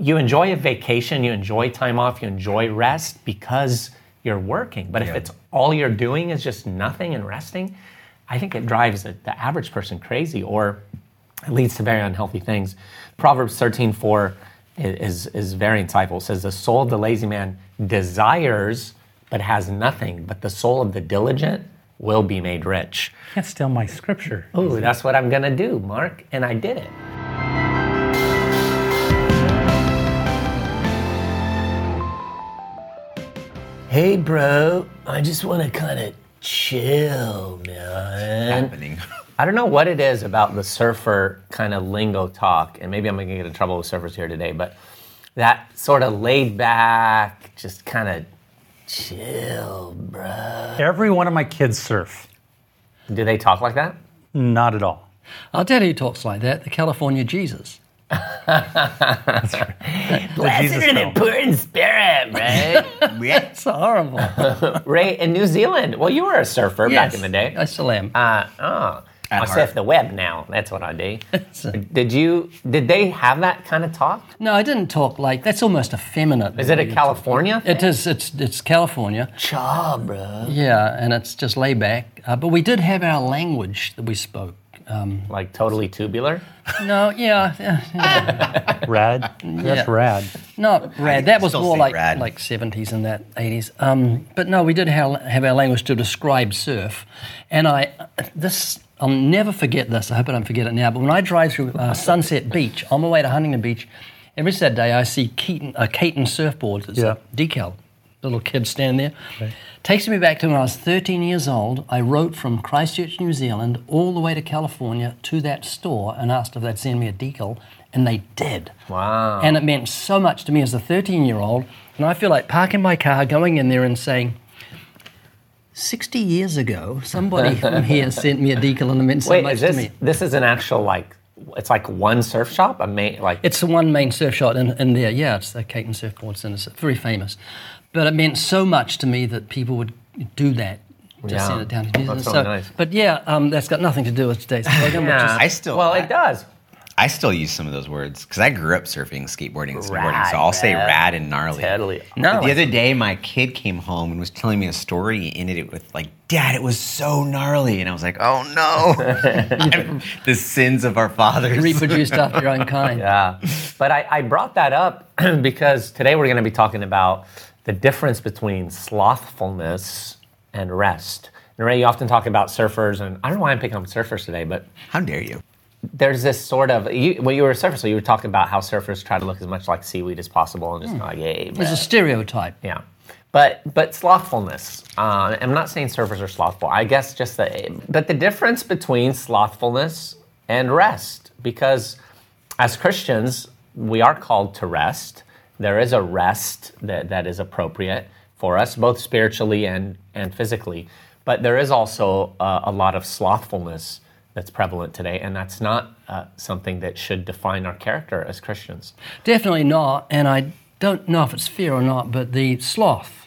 you enjoy a vacation, you enjoy time off, you enjoy rest because you're working. But if it's all you're doing is just nothing and resting, I think it drives the, the average person crazy or it leads to very unhealthy things. Proverbs 13 4 is, is very insightful. It says, The soul of the lazy man desires but has nothing, but the soul of the diligent will be made rich. Can't steal my scripture. Oh, that's what I'm gonna do, Mark. And I did it. Hey, bro, I just wanna kind of chill, man. happening. I don't know what it is about the surfer kind of lingo talk, and maybe I'm gonna get in trouble with surfers here today, but that sort of laid back, just kind of chill, bro. Every one of my kids surf. Do they talk like that? Not at all. I'll tell you talks like that, the California Jesus. Blessed Jesus are the poor in spirit, right? That's horrible. Ray, in New Zealand, well, you were a surfer back in the day. I still am. Uh, oh, I At surf the web now. That's what I do. did you? Did they have that kind of talk? no, I didn't talk like that's almost effeminate. Is it a California? It is. It's it's California. Cha, bro. Yeah, and it's just laid back. Uh, but we did have our language that we spoke. Um, Like totally tubular. no, yeah, yeah, yeah. Rad. That's Yeah. rad. not rad. That was still more like rad. like seventies and that eighties. Um, but no, we did have, have our language to describe surf, and I this I'll never forget this. I hope I don't forget it now. But when I drive through uh, Sunset Beach on my way to Huntington Beach, every Saturday I see Katin a Katin surfboard. It's Yeah. a decal. Little kid standing there. Takes me back to when I was 13 years old. I wrote from Christchurch, New Zealand, all the way to California to that store and asked if they'd send me a decal, and they did. Wow. And it meant so much to me as a 13 year old. And I feel like parking my car, going in there and saying, 60 years ago, somebody from here sent me a decal and it meant so Wait, much is this to me. this is an actual like? It's like one surf shop. A main like. It's the one main surf shop in, in there. Yeah, it's the Katin Surfboards and it's very famous. But it meant so much to me that people would do that. Just Yeah. send it down to New That's Zealand. really so, nice. But yeah, um, that's got nothing to do with today's program. which is- Yeah. I still- Well, I- it does. I still use some of those words because I grew up surfing, skateboarding, and snowboarding. Rad, so I'll say rad. rad and gnarly. Totally. No, the other day, my kid came home and was telling me a story. He ended it with like, "Dad, it was so gnarly," and I was like, "Oh no!" the sins of our fathers. reproduced after your own kind. Yeah. But I, I brought that up because today we're going to be talking about the difference between slothfulness and rest. And Ray, you often talk about surfers, and I don't know why I'm picking on surfers today, but How dare you? there's this sort of you, well, you were a surfer, so you were talking about how surfers try to look as much like seaweed as possible and just like, hey, There's a stereotype. yeah. But but slothfulness. Uh, I'm not saying surfers are slothful. I guess just the but the difference between slothfulness and rest, because as Christians we are called to rest. There is a rest that, that is appropriate for us, both spiritually and and physically. But there is also uh, a lot of slothfulness that's prevalent today, and that's not uh, something that should define our character as Christians. Definitely not, and I don't know if it's fair or not, but the sloth,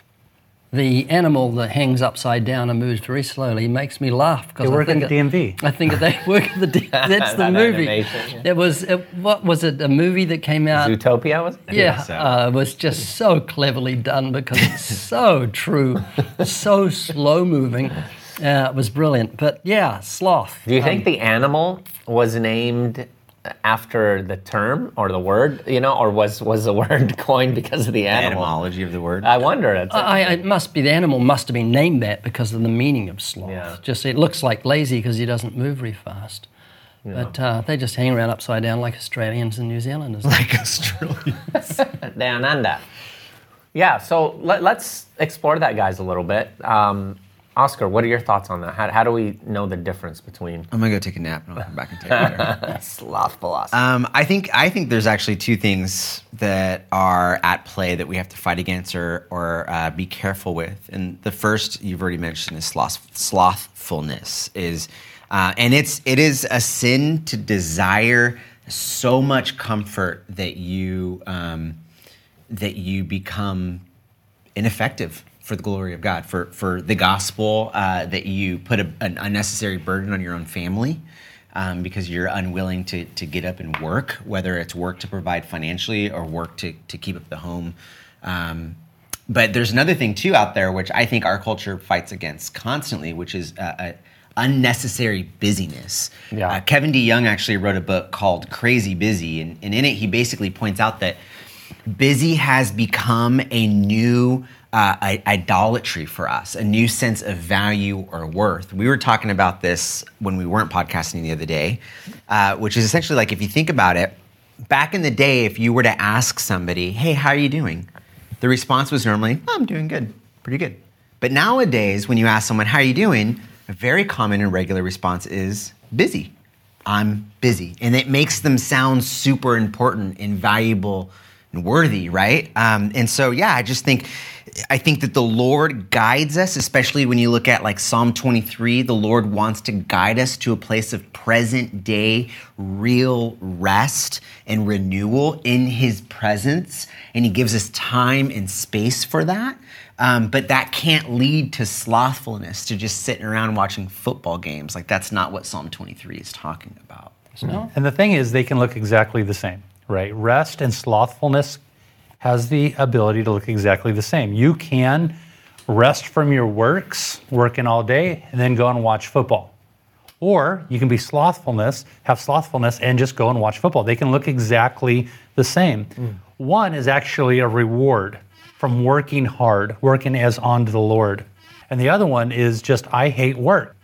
the animal that hangs upside down and moves very slowly, makes me laugh because They I work think at it- DMV. I think they work at the. D- that's the That movie. animation, yeah. There was it, what was it? A movie that came out. Zootopia was. It? yeah, so. uh, it was just so cleverly done because it's so true, so slow moving. Uh, it was brilliant, but yeah, sloth. Do you think the animal was named after the term or the word, you know, or was was the word coined because of the animal? Etymology of the word. I wonder. It's, I, I- it must be the animal must have been named that because of the meaning of sloth. Yeah. Just it looks like lazy because he doesn't move very fast. But uh, they just hang around upside down like Australians and New Zealanders. like Australians. down under. Yeah. So let, us explore that, guys, a little bit. Um, Oscar, what are your thoughts on that? How, how do we know the difference between I'm gonna go take a nap and I'll come back and take it later. slothful Oscar? Um, I think I think there's actually two things that are at play that we have to fight against or or uh, be careful with. And the first you've already mentioned is sloth, slothfulness. Is uh, and it's it is a sin to desire so much comfort that you um, that you become ineffective for the glory of God, for, for the gospel, uh, that you put a, an unnecessary burden on your own family, um, because you're unwilling to, to get up and work, whether it's work to provide financially or work to, to keep up the home. Um, but there's another thing too out there, which I think our culture fights against constantly, which is uh, uh, unnecessary busyness. Yeah. Uh, Kevin DeYoung actually wrote a book called Crazy Busy, and, and in it he basically points out that busy has become a new uh, idolatry for us, a new sense of value or worth. We were talking about this when we weren't podcasting the other day, uh, which is essentially like if you think about it, back in the day, if you were to ask somebody, hey, how are you doing? The response was normally, oh, I'm doing good, pretty good. But nowadays, when you ask someone, how are you doing? A very common and regular response is busy. I'm busy. And it makes them sound super important and valuable and worthy, right? Um, and so, yeah, I just think, I think that the Lord guides us, especially when you look at like Psalm 23. The Lord wants to guide us to a place of present day, real rest and renewal in His presence. And He gives us time and space for that. Um, but that can't lead to slothfulness, to just sitting around watching football games. Like, that's not what Psalm 23 is talking about. And the thing is, they can look exactly the same, right? Rest and slothfulness has the ability to look exactly the same. You can rest from your works, working all day, and then go and watch football. Or you can be slothfulness, have slothfulness, and just go and watch football. They can look exactly the same. Hmm. One is actually a reward from working hard, working as unto the Lord. And the other one is just, I hate work,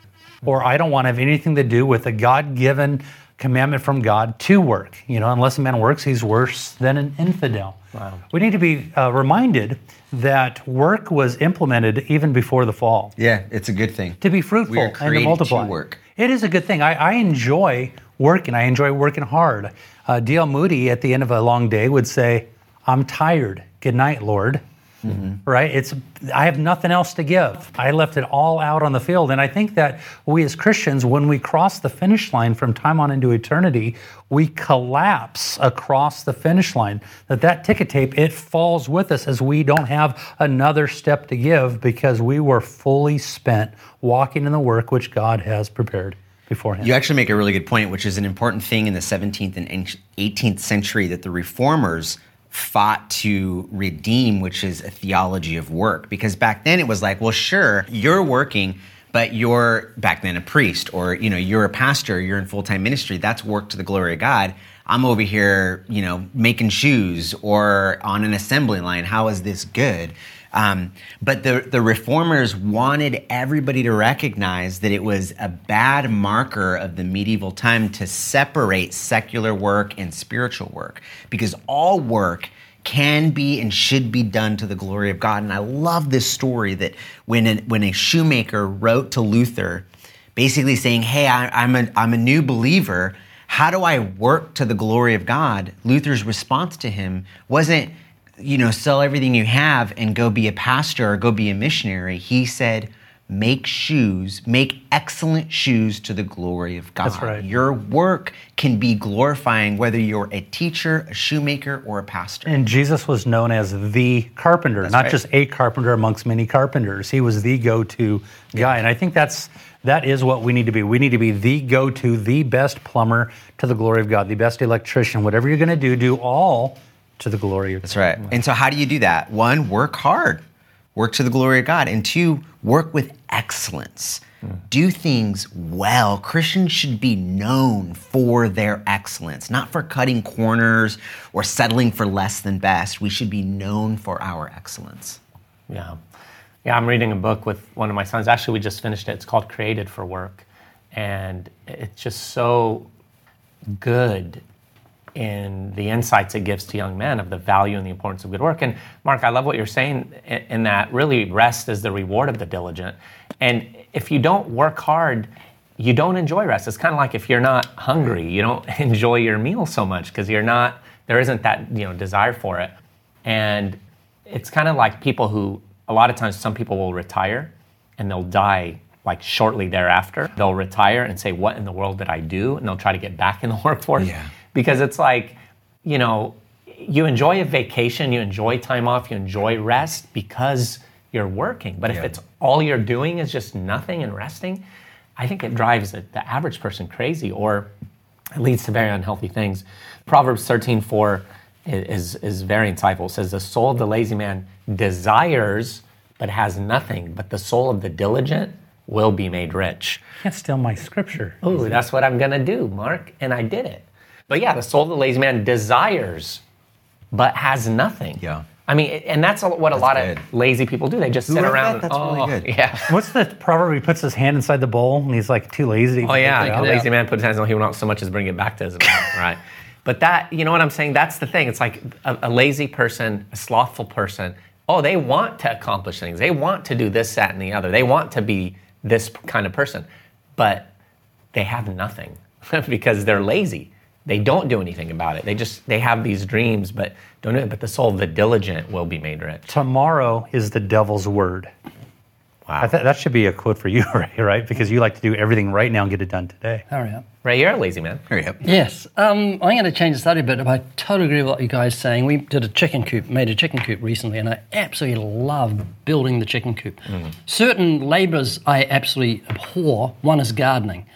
or I don't want to have anything to do with a God given commandment from God to work. You know, unless a man works, he's worse than an infidel. Wow. We need to be uh, reminded that work was implemented even before the fall Yeah, it's a good thing. to be fruitful and to created to multiply. work. It is a good thing. I, I enjoy working. I enjoy working hard. Uh, D.L. Moody at the end of a long day would say, "I'm tired. Good night, Lord." Mm-hmm. Right? It's I have nothing else to give. I left it all out on the field, and I think that we as Christians, when we cross the finish line from time on into eternity, we collapse across the finish line. That that ticket tape it falls with us as we don't have another step to give because we were fully spent walking in the work which God has prepared beforehand. You actually make a really good point, which is an important thing in the 17th and 18th century that the reformers fought to redeem, which is a theology of work. Because back then it was like, well, sure, you're working, but you're back then a priest, or you know, you're a pastor, you're in full time ministry. That's work to the glory of God. I'm over here, you know, making shoes or on an assembly line. How is this good? Um, but the, the reformers wanted everybody to recognize that it was a bad marker of the medieval time to separate secular work and spiritual work because all work can be and should be done to the glory of God. And I love this story that when a, when a shoemaker wrote to Luther, basically saying, Hey, I, I'm, a, I'm a new believer. How do I work to the glory of God? Luther's response to him wasn't, you know, sell everything you have and go be a pastor or go be a missionary. He said, make shoes, make excellent shoes to the glory of God. That's right. Your work can be glorifying whether you're a teacher, a shoemaker, or a pastor. And Jesus was known as the carpenter, not right. just a carpenter amongst many carpenters. He was the go-to guy, and I think that's that is what we need to be. We need to be the go-to, the best plumber to the glory of God, the best electrician. Whatever you're going to do, do all to the glory of That's right. And so, how do you do that? One, work hard, work to the glory of God. And two, work with excellence. Hmm. Do things well. Christians should be known for their excellence, not for cutting corners or settling for less than best. We should be known for our excellence. Yeah. Yeah, I'm reading a book with one of my sons. Actually, we just finished it. It's called Created for Work. And it's just so good in the insights it gives to young men of the value and the importance of good work. And Mark, I love what you're saying in, that really rest is the reward of the diligent. And if you don't work hard, you don't enjoy rest. It's kind of like if you're not hungry, you don't enjoy your meal so much because you're not there isn't that, you know, desire for it. And it's kind of like people who a lot of times some people will retire and they'll die like shortly thereafter. They'll retire and say, What in the world did I do? And they'll try to get back in the workforce. Yeah. Because it's like, you know, you enjoy a vacation, you enjoy time off, you enjoy rest because you're working. But if Yeah. it's all you're doing is just nothing and resting, I think it drives the, the average person crazy or it leads to very unhealthy things. Proverbs 13 4 is, is very insightful. It says, The soul of the lazy man desires but has nothing, but the soul of the diligent will be made rich. Can't steal my scripture. Ooh, that's what I'm gonna do, Mark. And I did it. But yeah, the soul of the lazy man desires, but has nothing. Yeah. I mean, and that's a- what a lot good. of lazy people do. They just sit around. that? That's really oh, good. Yeah. What's the proverb? He puts his hand inside the bowl and he's like too lazy. Oh yeah, a lazy out. man put his hands on. He will not so much as bring it back to his mouth, right? But that, you know what I'm saying? That's the thing. It's like a, a lazy person, a slothful person. Oh, they want to accomplish things. They want to do this, that, and the other. They want to be this kind of person, but they have nothing because they're lazy. They don't do anything about it. They just they have these dreams, but don't do it. But the soul of the diligent will be made rich. Tomorrow is the devil's word. Wow. I th- that should be a quote for you, Ray, right? Because you like to do everything right now and get it done today. Hurry up. Ray, you're a lazy man. Hurry up. Yes, um, I'm going to change the study a bit. But I totally agree with what you guys are saying. We did a chicken coop, made a chicken coop recently, and I absolutely love building the chicken coop. Certain labours I absolutely abhor. One is gardening.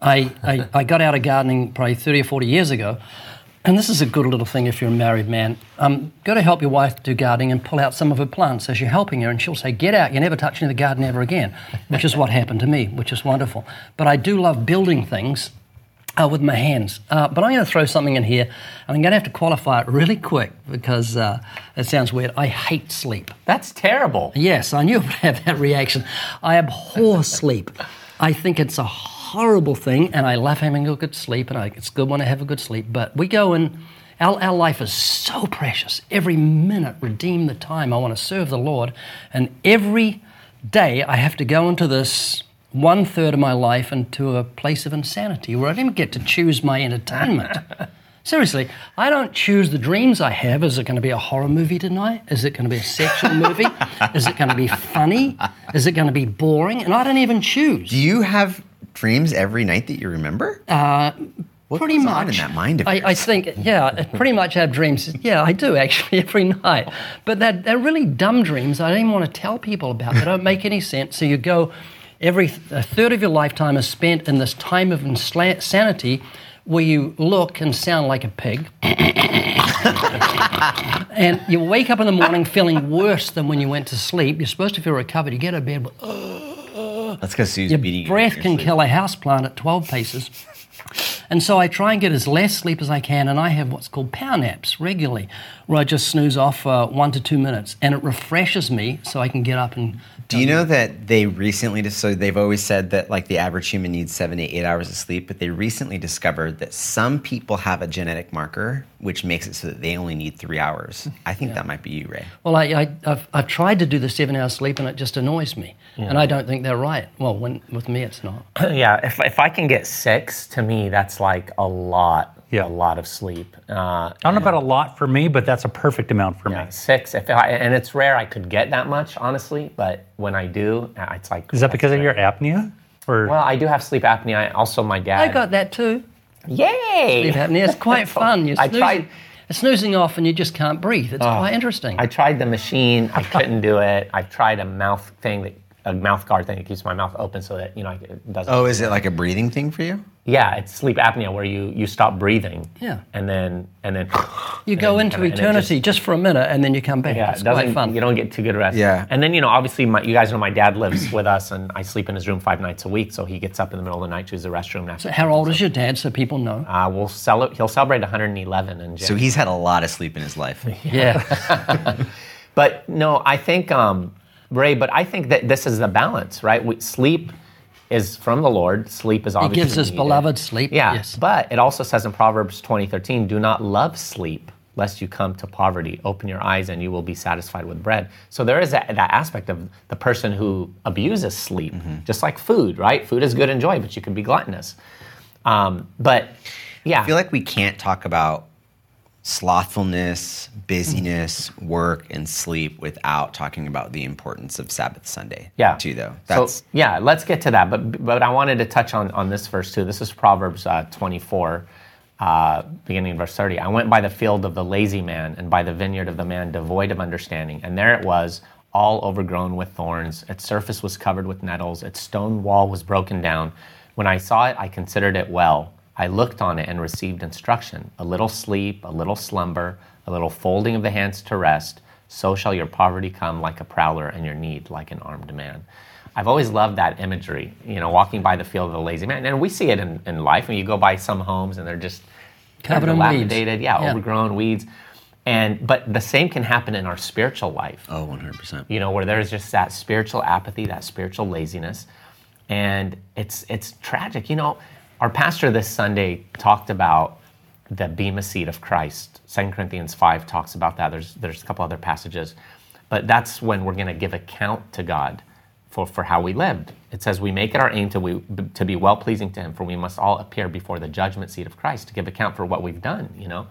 I, I, I got out of gardening probably 30 or 40 years ago. And this is a good little thing if you're a married man. Um, go to help your wife do gardening and pull out some of her plants as you're helping her, and she'll say, Get out, you're never touching the garden ever again, which is what happened to me, which is wonderful. But I do love building things uh, with my hands. Uh, but I'm going to throw something in here, and I'm going to have to qualify it really quick because uh, it sounds weird. I hate sleep. That's terrible. Yes, I knew I would have that reaction. I abhor sleep. I think it's a horrible thing, and I love having a good sleep, and I, it's good when I have a good sleep. But we go and our, our life is so precious. Every minute, redeem the time. I want to serve the Lord, and every day I have to go into this one third of my life into a place of insanity where I don't even get to choose my entertainment. Seriously, I don't choose the dreams I have. Is it going to be a horror movie tonight? Is it going to be a sexual movie? Is it going to be funny? Is it going to be boring? And I don't even choose. Do you have dreams every night that you remember? Uh, what pretty much. in that mind of I? I think, yeah, I pretty much have dreams. Yeah, I do actually every night. But they're, they're really dumb dreams. I don't even want to tell people about. They don't make any sense. So you go, every a third of your lifetime is spent in this time of insanity where you look and sound like a pig. and you wake up in the morning feeling worse than when you went to sleep. You're supposed to feel recovered. You get out of bed, with, That's because Sue's your beating you breath in your can sleep. kill a houseplant at 12 paces. And so I try and get as less sleep as I can, and I have what's called power naps regularly, where I just snooze off uh, one to two minutes, and it refreshes me so I can get up and. Do you know that they recently just so they've always said that like the average human needs seven to eight hours of sleep, but they recently discovered that some people have a genetic marker which makes it so that they only need three hours. I think that might be you, Ray. Well, I, I, I've, I've tried to do the seven hour sleep, and it just annoys me. And I don't think they're right. Well, when, with me, it's not. yeah, if, if I can get six, to me, that's like a lot, Yeah. a lot of sleep. Uh, I don't know about a lot for me, but that's a perfect amount for yeah, me. six. If I, and it's rare I could get that much, honestly. But when I do, uh, it's like. Is that because of your apnea? Or Well, I do have sleep apnea. I- Also, my dad. I got that too. Yay! Sleep apnea. It's quite fun. You're I snoozing, tried- snoozing off, and you just can't breathe. It's quite interesting. I tried the machine. I couldn't do it. I've tried a mouth thing that a mouth guard thing that keeps my mouth open so that you know it doesn't. Oh, is it like a breathing thing for you? Yeah, it's sleep apnea where you you stop breathing. Yeah. And then and then. you go and into kinda- eternity just, for a minute, and then you come back. Yeah, it's it quite doesn't. fun. You don't get too good rest. Yeah. And then you know, obviously, my, you guys know my dad lives with us, and I sleep in his room five nights a week. So he gets up in the middle of the night to use the restroom. After How old is your dad, so people know? Uh, we'll sell. He'll celebrate 111 in January. So he's had a lot of sleep in his life. Yeah. But no, I think um, Ray. But I think that this is the balance, right? We, sleep is from the Lord. Sleep is obviously. he gives us needed. beloved sleep. Yeah, Yes. but it also says in Proverbs 20:13, "Do not love sleep, lest you come to poverty. Open your eyes, and you will be satisfied with bread." So there is that, that aspect of the person who abuses sleep, just like food, right? Food is good and joy, but you can be gluttonous. Um, but yeah, I feel like we can't talk about slothfulness, busyness, work, and sleep without talking about the importance of Sabbath Sunday. Yeah. Too though. So That's yeah, let's get to that. But but I wanted to touch on on this verse too. This is Proverbs uh, 24, uh, beginning in verse 30. I went by the field of the lazy man and by the vineyard of the man devoid of understanding, and there it was. all overgrown with thorns. Its surface was covered with nettles. Its stone wall was broken down. When I saw it, I considered it well. I looked on it and received instruction a little sleep, a little slumber, a little folding of the hands to rest. So shall your poverty come like a prowler and your need like an armed man. I've always loved that imagery, you know, walking by the field of the lazy man. And we see it in, in life when you go by some homes and they're just Covered in weeds. dilapidated, yeah, Yeah. overgrown weeds. And but the same can happen in our spiritual life Oh, 100%. you know, where there's just that spiritual apathy, that spiritual laziness, and it's it's tragic. You know, our pastor this Sunday talked about the bema seat of Christ. 2 Corinthians five talks about that. There's there's a couple other passages, but that's when we're going to give account to God for for how we lived. It says we make it our aim to we to be well pleasing to Him, for we must all appear before the judgment seat of Christ to give account for what we've done. You know.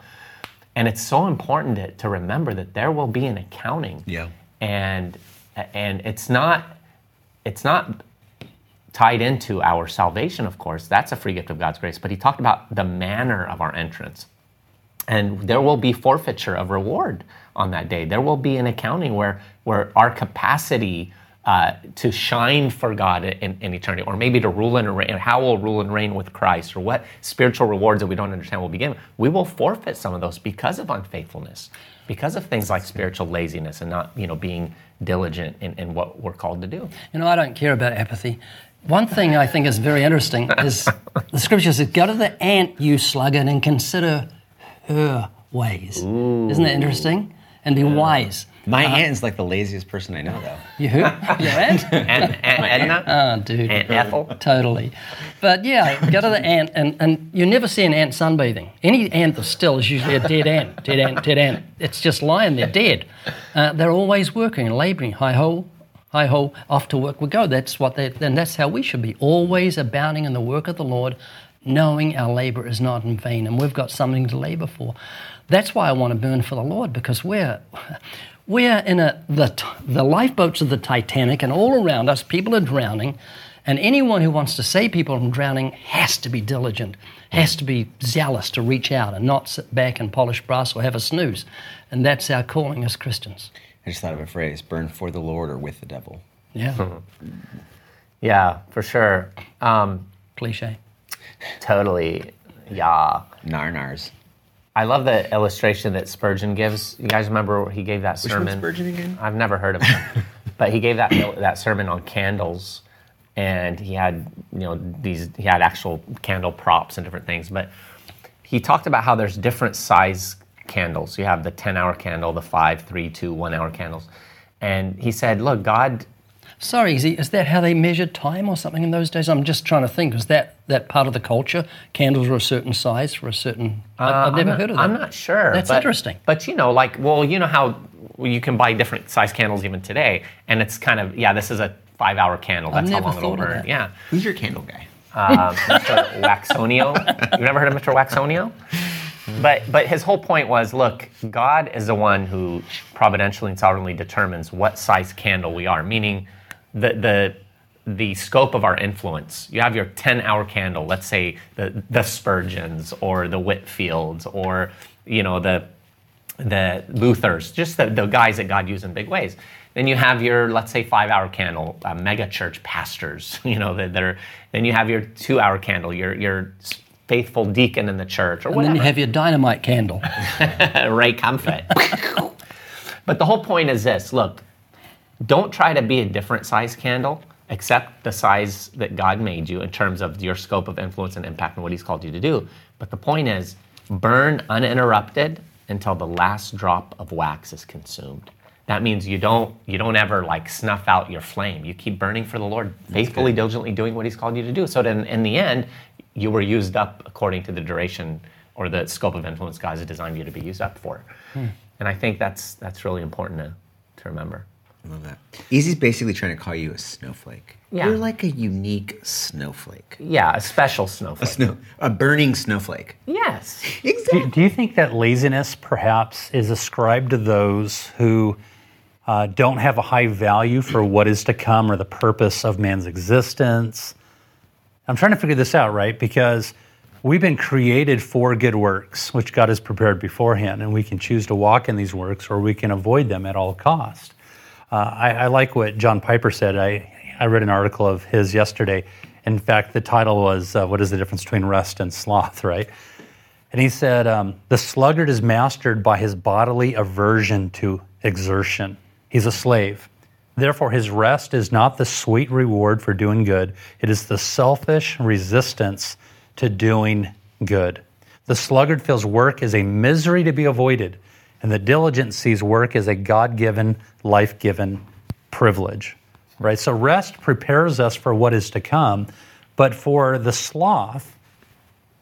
And it's so important to, to remember that there will be an accounting Yeah. and and it's not it's not tied into our salvation of course that's a free gift of god's grace but he talked about the manner of our entrance and there will be forfeiture of reward on that day there will be an accounting where where our capacity uh, to shine for God in, in eternity, or maybe to rule and reign, how we'll rule and reign with Christ, or what spiritual rewards that we don't understand will be given. We will forfeit some of those because of unfaithfulness, because of things like spiritual laziness and not, you know, being diligent in, in what we're called to do. You know, I don't care about apathy. One thing I think is very interesting is the scripture says, Go to the ant, you sluggard, and consider her ways. Isn't that interesting? And be wise. My aunt is like the laziest person I know, though. You who? Your aunt? And, and Edna, Oh, dude. and Ethel, Totally. But yeah, go to the ant, and, and you never see an ant sunbathing. Any ant that's still is usually a dead ant, dead ant, dead ant. It's just lying there, dead. Uh, they're always working and laboring. Hi ho, hi ho, off to work we go. That's what they, and that's how we should be. Always abounding in the work of the Lord, knowing our labor is not in vain, and we've got something to labor for. That's why I want to burn for the Lord because we're we're in a the the lifeboats of the Titanic, and all around us, people are drowning. And anyone who wants to save people from drowning has to be diligent, has to be zealous to reach out and not sit back and polish brass or have a snooze. And that's our calling as Christians. I just thought of a phrase burn for the Lord or with the devil. Yeah, yeah, for sure. Um, cliche. totally, yeah. Narnars. I love the illustration that Spurgeon gives. You guys remember he gave that Which sermon? one's Spurgeon again? I've never heard of him, but he gave that that sermon on candles, and he had you know these he had actual candle props and different things. But he talked about how there's different size candles. You have the 10 hour candle, the five, three, two, one hour candles, and he said, look, God Sorry, is, he, is that how they measured time or something in those days? I'm just trying to think. Was that that part of the culture? Candles were a certain size for a certain. I, I've Uh, never not, heard of that. I'm not sure. That's but- interesting. But you know, like, well, you know how you can buy different size candles even today, and it's kind of yeah, this is a five hour candle. That's never how long it'll burn. Yeah. Who's your candle guy? um, Mr. Waxonio. You've never heard of Mr. Waxonio? But but his whole point was, look, God is the one who providentially and sovereignly determines what size candle we are, meaning the the the scope of our influence. You have your 10 hour candle, let's say the the Spurgeons or the Whitefields or you know the the Luthers, just the, the guys that God used in big ways. Then you have your, let's say, five hour candle, uh, mega church pastors, you know, that, that are, then you have your two hour candle, your, your faithful deacon in the church or and then you have your dynamite candle. Ray Comfort. but the whole point is this look, don't try to be a different size candle. Accept the size that God made you in terms of your scope of influence and impact and what He's called you to do. But the point is, burn uninterrupted until the last drop of wax is consumed. That means you don't you don't ever like snuff out your flame. You keep burning for the Lord, faithfully, diligently doing what He's called you to do. So then, in the end, you were used up according to the duration or the scope of influence God has designed you to be used up for. And I think that's that's really important to, to remember. I love that. E.Z.'s basically trying to call you a snowflake. Yeah. You're like a unique snowflake. Yeah, a special snowflake. A snowflake. snow, a burning snowflake. yes. Do, do you think that laziness perhaps is ascribed to those who uh, don't have a high value for what is to come or the purpose of man's existence? I'm trying to figure this out, right? Because we've been created for good works, which God has prepared beforehand, and we can choose to walk in these works or we can avoid them at all cost. Uh, I, I like what John Piper said. I, I read an article of his yesterday. In fact, the title was uh, What is the Difference Between Rest and Sloth, right? And he said, um, The sluggard is mastered by his bodily aversion to exertion. He's a slave. Therefore, his rest is not the sweet reward for doing good, it is the selfish resistance to doing good. The sluggard feels work is a misery to be avoided, and the diligent sees work as a God given, life given privilege. Right? So, rest prepares us for what is to come, but for the sloth,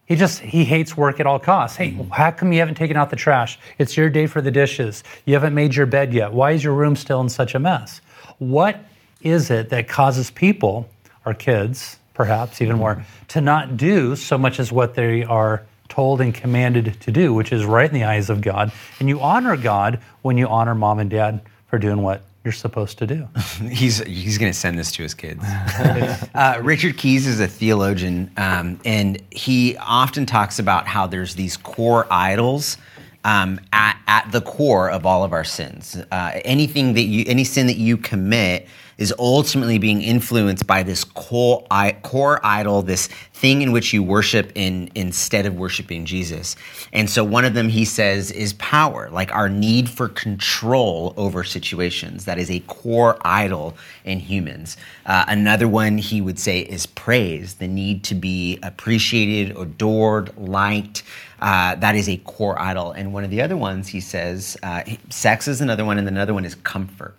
he just he hates work at all costs. Hey, mm-hmm. how come you haven't taken out the trash? It's your day for the dishes. You haven't made your bed yet. Why is your room still in such a mess? What is it that causes people, our kids, perhaps even more, to not do so much as what they are told and commanded to do, which is right in the eyes of God. And you honor God when you honor mom and dad for doing what you're supposed to do. he's he's going to send this to his kids. uh, Richard Keyes is a theologian, um, and he often talks about how there's these core idols um, at, at the core of all of our sins. Uh, anything that you, any sin that you commit is ultimately being influenced by this core, core idol, this thing in which you worship in instead of worshiping Jesus. And so one of them he says is power, like our need for control over situations. That is a core idol in humans. Uh, another one he would say is praise, the need to be appreciated, adored, liked. Uh, that is a core idol. And one of the other ones he says, uh, sex is another one, and another one is comfort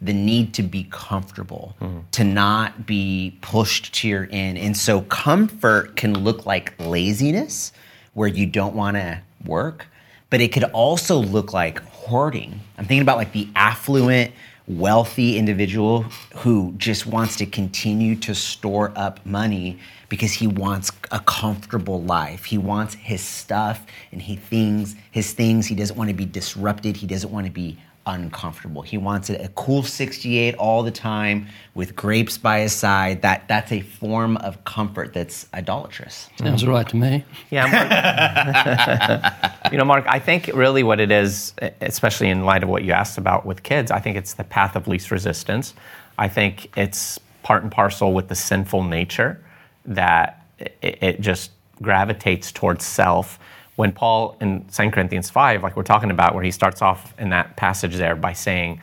the need to be comfortable, mm-hmm. to not be pushed to your end. And so comfort can look like laziness, where you don't want to work, but it could also look like hoarding. I'm thinking about like the affluent, wealthy individual who just wants to continue to store up money because he wants a comfortable life. He wants his stuff and he things his things. He doesn't want to be disrupted. He doesn't want to be uncomfortable. He wants it a cool 68 all the time with grapes by his side. That that's a form of comfort that's idolatrous. Sounds mm. right to me. Yeah, Mark, you know, Mark. I think really what it is, especially in light of what you asked about with kids, I think it's the path of least resistance. I think it's part and parcel with the sinful nature that it, it just gravitates towards self when Paul in 2 Corinthians 5, like we're talking about, where he starts off in that passage there by saying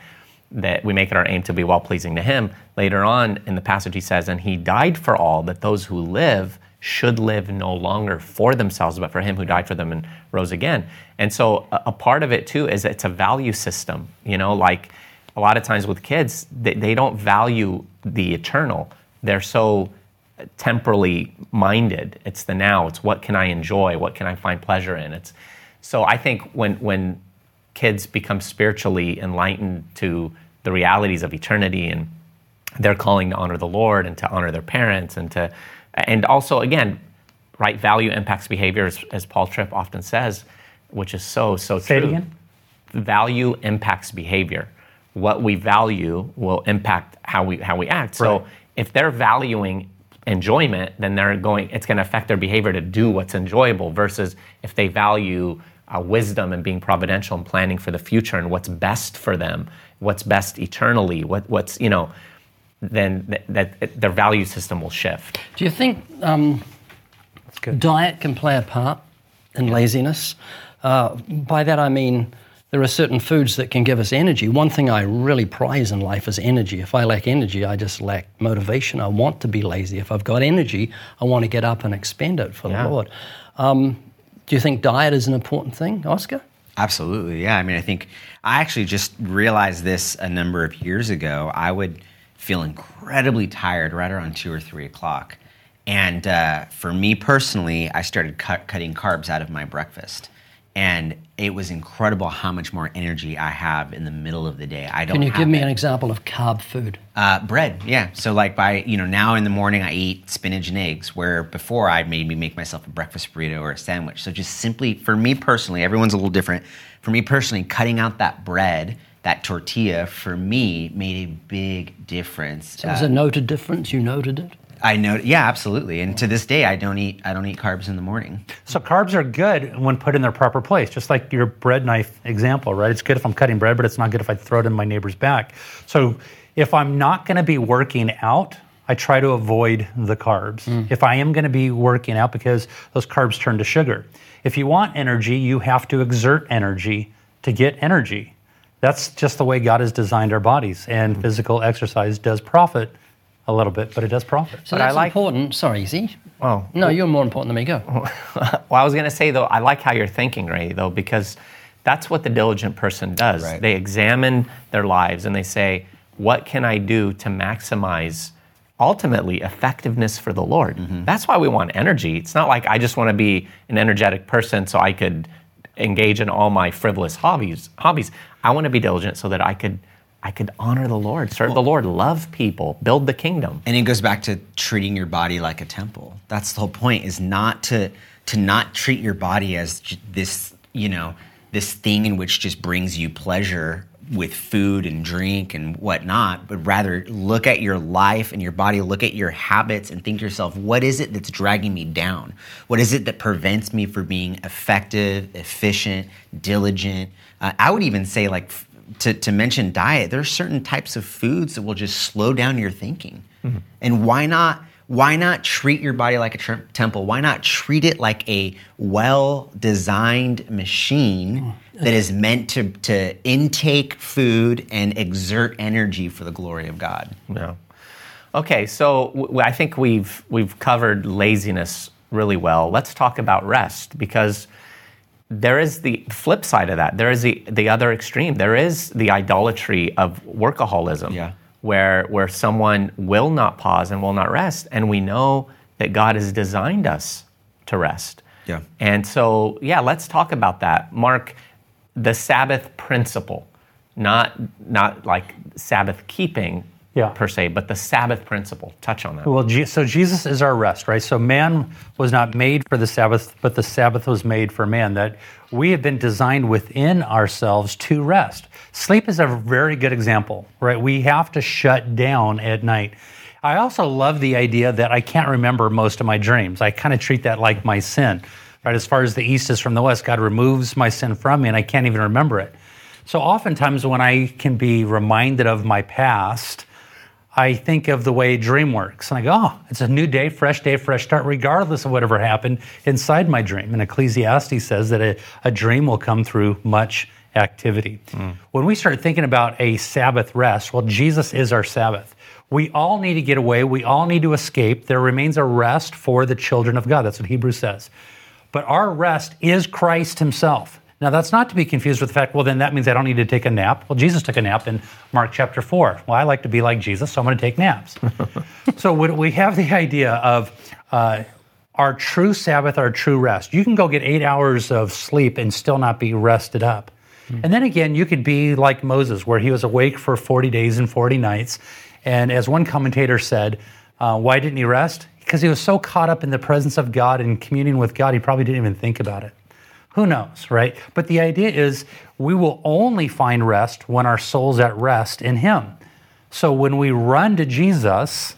that we make it our aim to be well pleasing to him, later on in the passage he says, And he died for all, that those who live should live no longer for themselves, but for him who died for them and rose again. And so a, a part of it too is it's a value system, you know, like a lot of times with kids, they, they don't value the eternal. They're so temporally minded. It's the now. It's what can I enjoy? What can I find pleasure in? It's so I think when when kids become spiritually enlightened to the realities of eternity and they're calling to honor the Lord and to honor their parents and to and also again right value impacts behavior as, as Paul Tripp often says, which is so so Say true. It again. Value impacts behavior. What we value will impact how we how we act. Right. So if they're valuing enjoyment, then they're going. It's going to affect their behavior to do what's enjoyable. Versus if they value uh, wisdom and being providential and planning for the future and what's best for them, what's best eternally, what, what's you know, then th- that, their value system will shift. Do you think um, diet can play a part in laziness? Uh, by that I mean there are certain foods that can give us energy. One thing I really prize in life is energy. If I lack energy, I just lack motivation. I want to be lazy. If I've got energy, I want to get up and expend it for yeah. the Lord. Um, do you think diet is an important thing, Oscar? Absolutely, yeah. I mean, I think I actually just realized this a number of years ago. I would feel incredibly tired right around two or three o'clock. And uh, for me personally, I started cut, cutting carbs out of my breakfast and it was incredible how much more energy I have in the middle of the day. I don't. Can you give me it. an example of carb food? Uh, bread, yeah. So like by you know now in the morning I eat spinach and eggs, where before I maybe make myself a breakfast burrito or a sandwich. So just simply for me personally, everyone's a little different. For me personally, cutting out that bread that tortilla for me made a big difference. So it was a noted difference. You noted it. I know. Yeah, absolutely. And to this day, I don't eat. I don't eat carbs in the morning. So carbs are good when put in their proper place, just like your bread knife example, right? It's good if I'm cutting bread, but it's not good if I throw it in my neighbor's back. So if I'm not going to be working out, I try to avoid the carbs. Mm. If I am going to be working out, because those carbs turn to sugar. If you want energy, you have to exert energy to get energy. That's just the way God has designed our bodies, and mm. physical exercise does profit a little bit, but it does profit. So But I that's like- important. Sorry, Easy. Oh. No, you're more important than me. Go. well, I was going to say though, I like how you're thinking, Ray, though, because that's what the diligent person does. Right. They examine their lives and they say, "What can I do to maximize?" Ultimately, effectiveness for the Lord. Mm-hmm. That's why we want energy. It's not like I just want to be an energetic person so I could engage in all my frivolous hobbies. Hobbies. I want to be diligent so that I could, I could honor the Lord, serve the Lord, love people, build the kingdom. And it goes back to treating your body like a temple. That's the whole point is not to to not treat your body as this, you know, this thing in which just brings you pleasure with food and drink and whatnot, but rather look at your life and your body, look at your habits and think to yourself, what is it that's dragging me down? What is it that prevents me from being effective, efficient, diligent? Uh, I would even say like to, to mention diet, there are certain types of foods that will just slow down your thinking. Mm-hmm. And why not? Why not treat your body like a tr- temple? Why not treat it like a well-designed machine oh, that is meant to, to intake food and exert energy for the glory of God? No. Okay, so w- I think we've we've covered laziness really well. Let's talk about rest because there is the flip side of that. There is the the other extreme. There is the idolatry of workaholism. Yeah. Where where someone will not pause and will not rest, and we know that God has designed us to rest. Yeah. And so, yeah, let's talk about that. Mark, the Sabbath principle, not not like Sabbath keeping Yeah. per se, but the Sabbath principle. Touch on that. Well, so Jesus is our rest, right? So man was not made for the Sabbath, but the Sabbath was made for man. That we have been designed within ourselves to rest. Sleep is a very good example, right? We have to shut down at night. I also love the idea that I can't remember most of my dreams. I kind of treat that like my sin, right? As far as the east is from the west, God removes my sin from me and I can't even remember it. So oftentimes when I can be reminded of my past, I think of the way a dream works. And I go, oh, it's a new day, fresh day, fresh start, regardless of whatever happened inside my dream. And Ecclesiastes says that a, a dream will come through much activity. Hmm. When we start thinking about a Sabbath rest, well, Jesus is our Sabbath. We all need to get away. We all need to escape. There remains a rest for the children of God. That's what Hebrews says. But our rest is Christ Himself. Now, that's not to be confused with the fact, well, then that means I don't need to take a nap. Well, Jesus took a nap in Mark chapter 4. Well, I like to be like Jesus, so I'm going to take naps. so we have the idea of uh, our true Sabbath, our true rest. You can go get eight hours of sleep and still not be rested up. And then again, you could be like Moses, where he was awake for 40 days and 40 nights. And as one commentator said, uh, why didn't he rest? Because he was so caught up in the presence of God and communing with God, he probably didn't even think about it. Who knows, right? But the idea is we will only find rest when our soul's at rest in Him. So when we run to Jesus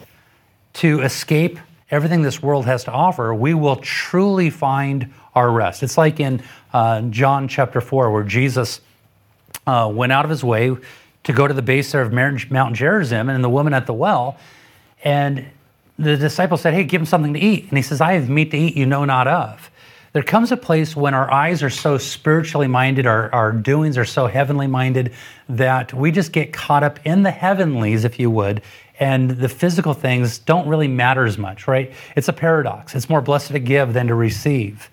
to escape everything this world has to offer, we will truly find our rest. It's like in uh, John chapter 4, where Jesus uh, went out of his way to go to the base there of Mount Gerizim and the woman at the well. And the disciple said, Hey, give him something to eat. And he says, I have meat to eat you know not of. There comes a place when our eyes are so spiritually minded, our, our doings are so heavenly minded, that we just get caught up in the heavenlies, if you would, and the physical things don't really matter as much, right? It's a paradox. It's more blessed to give than to receive,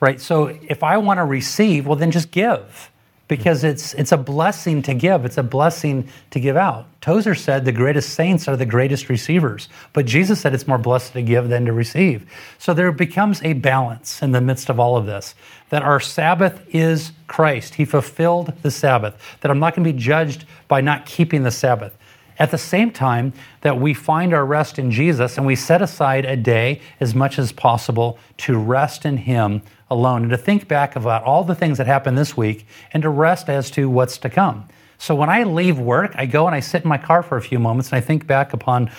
right? So if I want to receive, well, then just give because it's it's a blessing to give. It's a blessing to give out. Tozer said the greatest saints are the greatest receivers, but Jesus said it's more blessed to give than to receive. So there becomes a balance in the midst of all of this. That our Sabbath is Christ. He fulfilled the Sabbath. That I'm not going to be judged by not keeping the Sabbath. At the same time, that we find our rest in Jesus and we set aside a day as much as possible to rest in Him alone and to think back about all the things that happened this week and to rest as to what's to come. So when I leave work, I go and I sit in my car for a few moments and I think back upon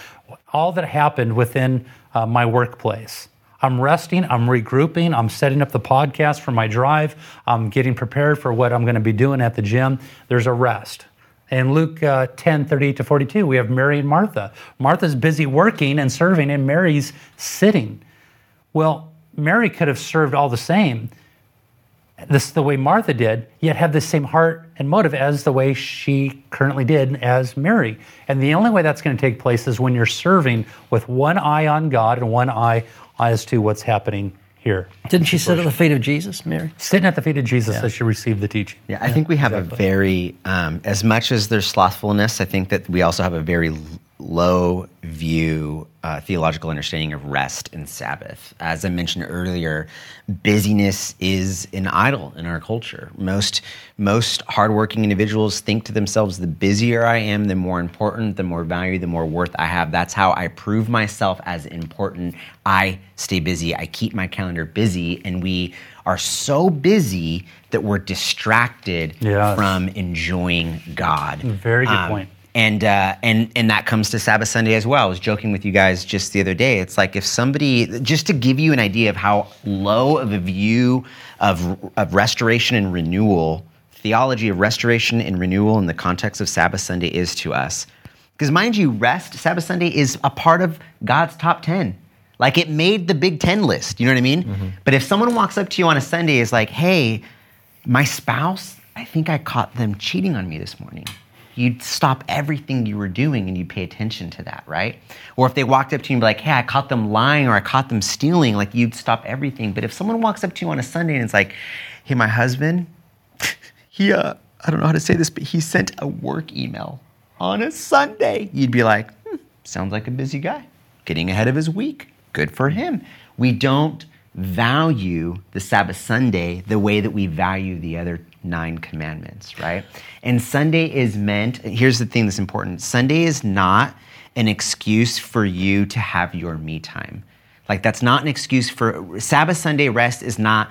all that happened within uh, my workplace. I'm resting, I'm regrouping, I'm setting up the podcast for my drive, I'm getting prepared for what I'm going to be doing at the gym. There's a rest. In Luke uh, 10, 38 to 42, we have Mary and Martha. Martha's busy working and serving, and Mary's sitting. Well, Mary could have served all the same, this the way Martha did, yet have the same heart and motive as the way she currently did as Mary. And the only way that's going to take place is when you're serving with one eye on God and one eye as to what's happening here. Didn't she sit at the feet of Jesus, Mary? Sitting at the feet of Jesus as she received the teaching. Yeah, I think we have a very, um, as much as there's slothfulness, I think that we also have a very low view uh, theological understanding of rest and Sabbath. As I mentioned earlier, busyness is an idol in our culture. Most most hardworking individuals think to themselves, "The busier I am, the more important, the more value, the more worth I have." That's how I prove myself as important. I stay busy. I keep my calendar busy, and we are so busy that we're distracted Yes. from enjoying God. Very good Um, point. And uh, and and that comes to Sabbath Sunday as well. I was joking with you guys just the other day. It's like if somebody, just to give you an idea of how low of a view of of restoration and renewal, theology of restoration and renewal in the context of Sabbath Sunday is to us. Because mind you, rest Sabbath Sunday is a part of God's top ten. Like it made the Big Ten list. You know what I mean? But if someone walks up to you on a Sunday, is like, "Hey, my spouse, I think I caught them cheating on me this morning. You'd stop everything you were doing and you'd pay attention to that, right? Or if they walked up to you and be like, hey, I caught them lying or I caught them stealing, like you'd stop everything. But if someone walks up to you on a Sunday and it's like, hey, my husband, he, uh, I don't know how to say this, but he sent a work email on a Sunday, you'd be like, hmm, sounds like a busy guy, getting ahead of his week. Good for him. We don't value the Sabbath Sunday the way that we value the other nine commandments, right? And Sunday is meant, here's the thing that's important Sunday is not an excuse for you to have your me time. Like, that's not an excuse for Sabbath Sunday rest, is not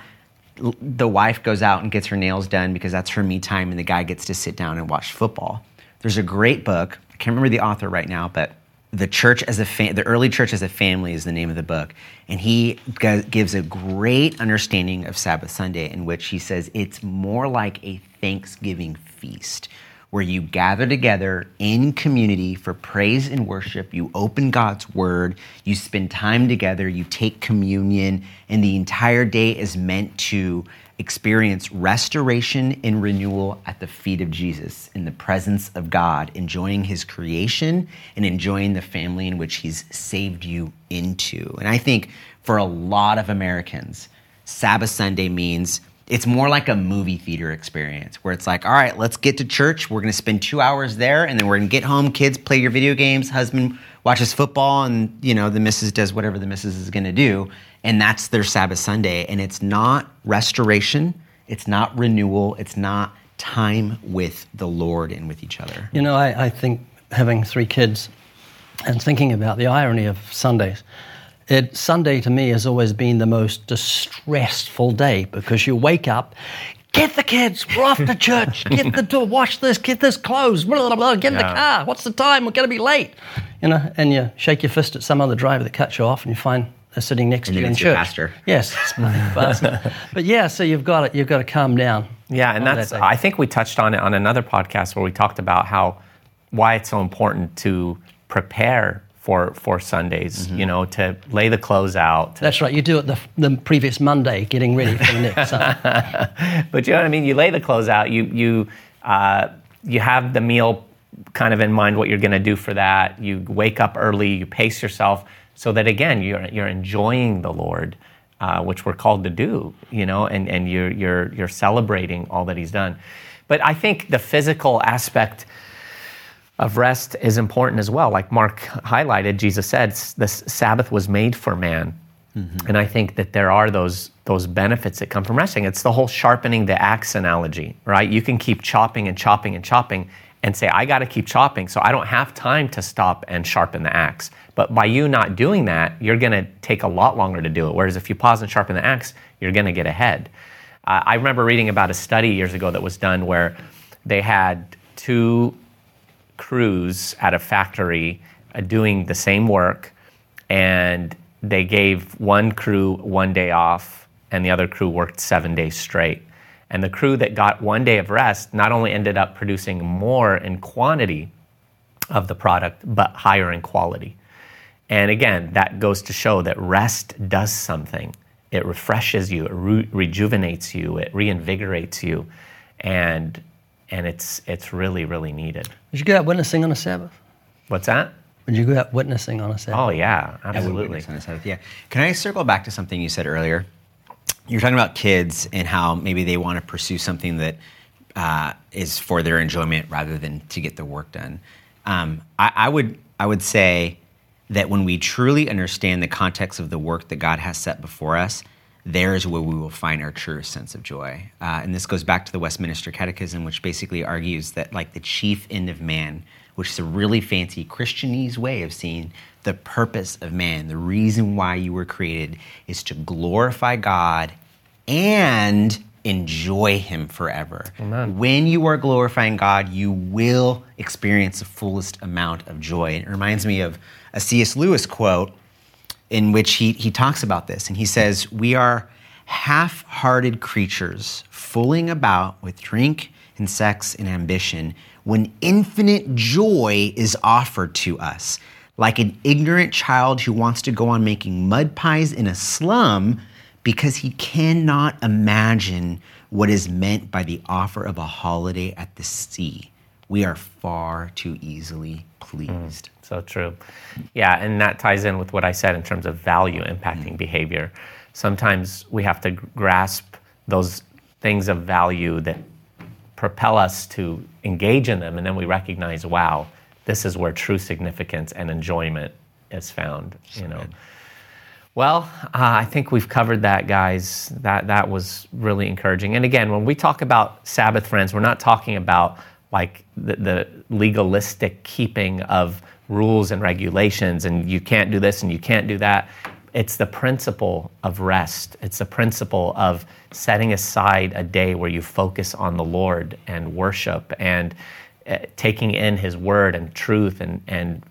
the wife goes out and gets her nails done because that's her me time and the guy gets to sit down and watch football. There's a great book. I can't remember the author right now, but the church as a fa- the early church as a family is the name of the book. And he g- gives a great understanding of sabbath sunday in which he says it's more like a thanksgiving feast where you gather together in community for praise and worship. You open god's word. You spend time together. You take communion. And the entire day is meant to experience restoration and renewal at the feet of Jesus in the presence of God, enjoying his creation and enjoying the family in which he's saved you into. And I think for a lot of Americans, Sabbath Sunday means it's more like a movie theater experience where it's like, all right, let's get to church. We're going to spend two hours there and then we're going to get home. Kids play your video games. Husband watches football and, you know, the missus does whatever the missus is going to do. And that's their Sabbath Sunday. And it's not restoration, it's not renewal, it's not time with the Lord and with each other. You know, I, I think having three kids and thinking about the irony of Sundays, it, Sunday to me has always been the most distressful day because you wake up, get the kids, we're off to church, get the door, wash this, get this clothes, blah, blah, blah, get in the car, what's the time, we're going to be late. You know, and you shake your fist at some other driver that cuts you off and you find sitting next And to you then in it's your church. pastor. Yes, it's. But yeah, so you've got it. you've got to calm down. Yeah, and that's that. I think we touched on it on another podcast where we talked about how why it's so important to prepare for for Sundays, Mm-hmm. you know, to lay the clothes out. That's right. You do it the, the previous Monday, getting ready for the next Sunday. But you know what I mean? You lay the clothes out, you you uh, you have the meal kind of in mind what you're going to do for that. You wake up early, you pace yourself so that again you're you're enjoying the Lord. Uh, which we're called to do, you know, and, and you're, you're, you're celebrating all that He's done. But I think the physical aspect of rest is important as well. Like Mark highlighted, Jesus said the Sabbath was made for man. And I think that there are those, those benefits that come from resting. It's the whole sharpening the axe analogy, right? You can keep chopping and chopping and chopping and say, I got to keep chopping, so I don't have time to stop and sharpen the axe. But by you not doing that, you're going to take a lot longer to do it. Whereas if you pause and sharpen the axe, you're going to get ahead. Uh, I remember reading about a study years ago that was done where they had two crews at a factory uh, doing the same work, and they gave one crew one day off, and the other crew worked seven days straight. And the crew that got one day of rest not only ended up producing more in quantity of the product, but higher in quality. And again, that goes to show that rest does something. It refreshes you, it re- rejuvenates you, it reinvigorates you, and and it's it's really really needed. Did you go out witnessing on a Sabbath? What's that? Would you go out witnessing on a Sabbath? Oh yeah, absolutely. witness on the Sabbath, Yeah. Can I circle back to something you said earlier? You're talking about kids and how maybe they want to pursue something that uh, is for their enjoyment rather than to get the work done. Um, I, I would I would say that when we truly understand the context of the work that God has set before us, there is where we will find our truest sense of joy. Uh, and this goes back to the Westminster Catechism, which basically argues that like the chief end of man, which is a really fancy Christianese way of seeing the purpose of man, the reason why you were created, is to glorify God and enjoy Him forever. When you are glorifying God, you will experience the fullest amount of joy. And it reminds me of a C.S. Lewis quote in which he, he talks about this. And he says, We are half hearted creatures fooling about with drink and sex and ambition when infinite joy is offered to us. Like an ignorant child who wants to go on making mud pies in a slum because he cannot imagine what is meant by the offer of a holiday at the sea. We are far too easily pleased. So true. Yeah, and that ties in with what I said in terms of value impacting behavior. Sometimes we have to grasp those things of value that propel us to engage in them, and then we recognize, wow, this is where true significance and enjoyment is found. You know. Well, uh, I think we've covered that, guys. That that was really encouraging. And again, when we talk about Sabbath friends, we're not talking about like the, the legalistic keeping of rules and regulations, and you can't do this and you can't do that. It's the principle of rest. It's the principle of setting aside a day where you focus on the Lord and worship and uh, taking in His Word and truth and and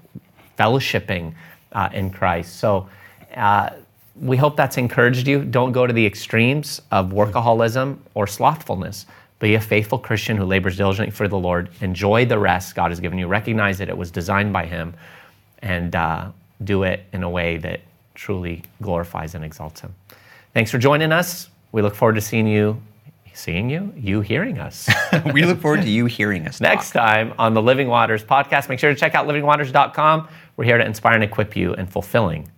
fellowshipping uh, in Christ. So uh, we hope that's encouraged you. Don't go to the extremes of workaholism or slothfulness. Be a faithful Christian who labors diligently for the Lord. Enjoy the rest God has given you. Recognize that it was designed by Him, and uh, do it in a way that truly glorifies and exalts Him. Thanks for joining us. We look forward to seeing you, seeing you, you hearing us. we look forward to you hearing us Next talk. time on the Living Waters podcast, make sure to check out livingwaters.com. We're here to inspire and equip you in fulfilling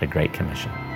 the Great Commission.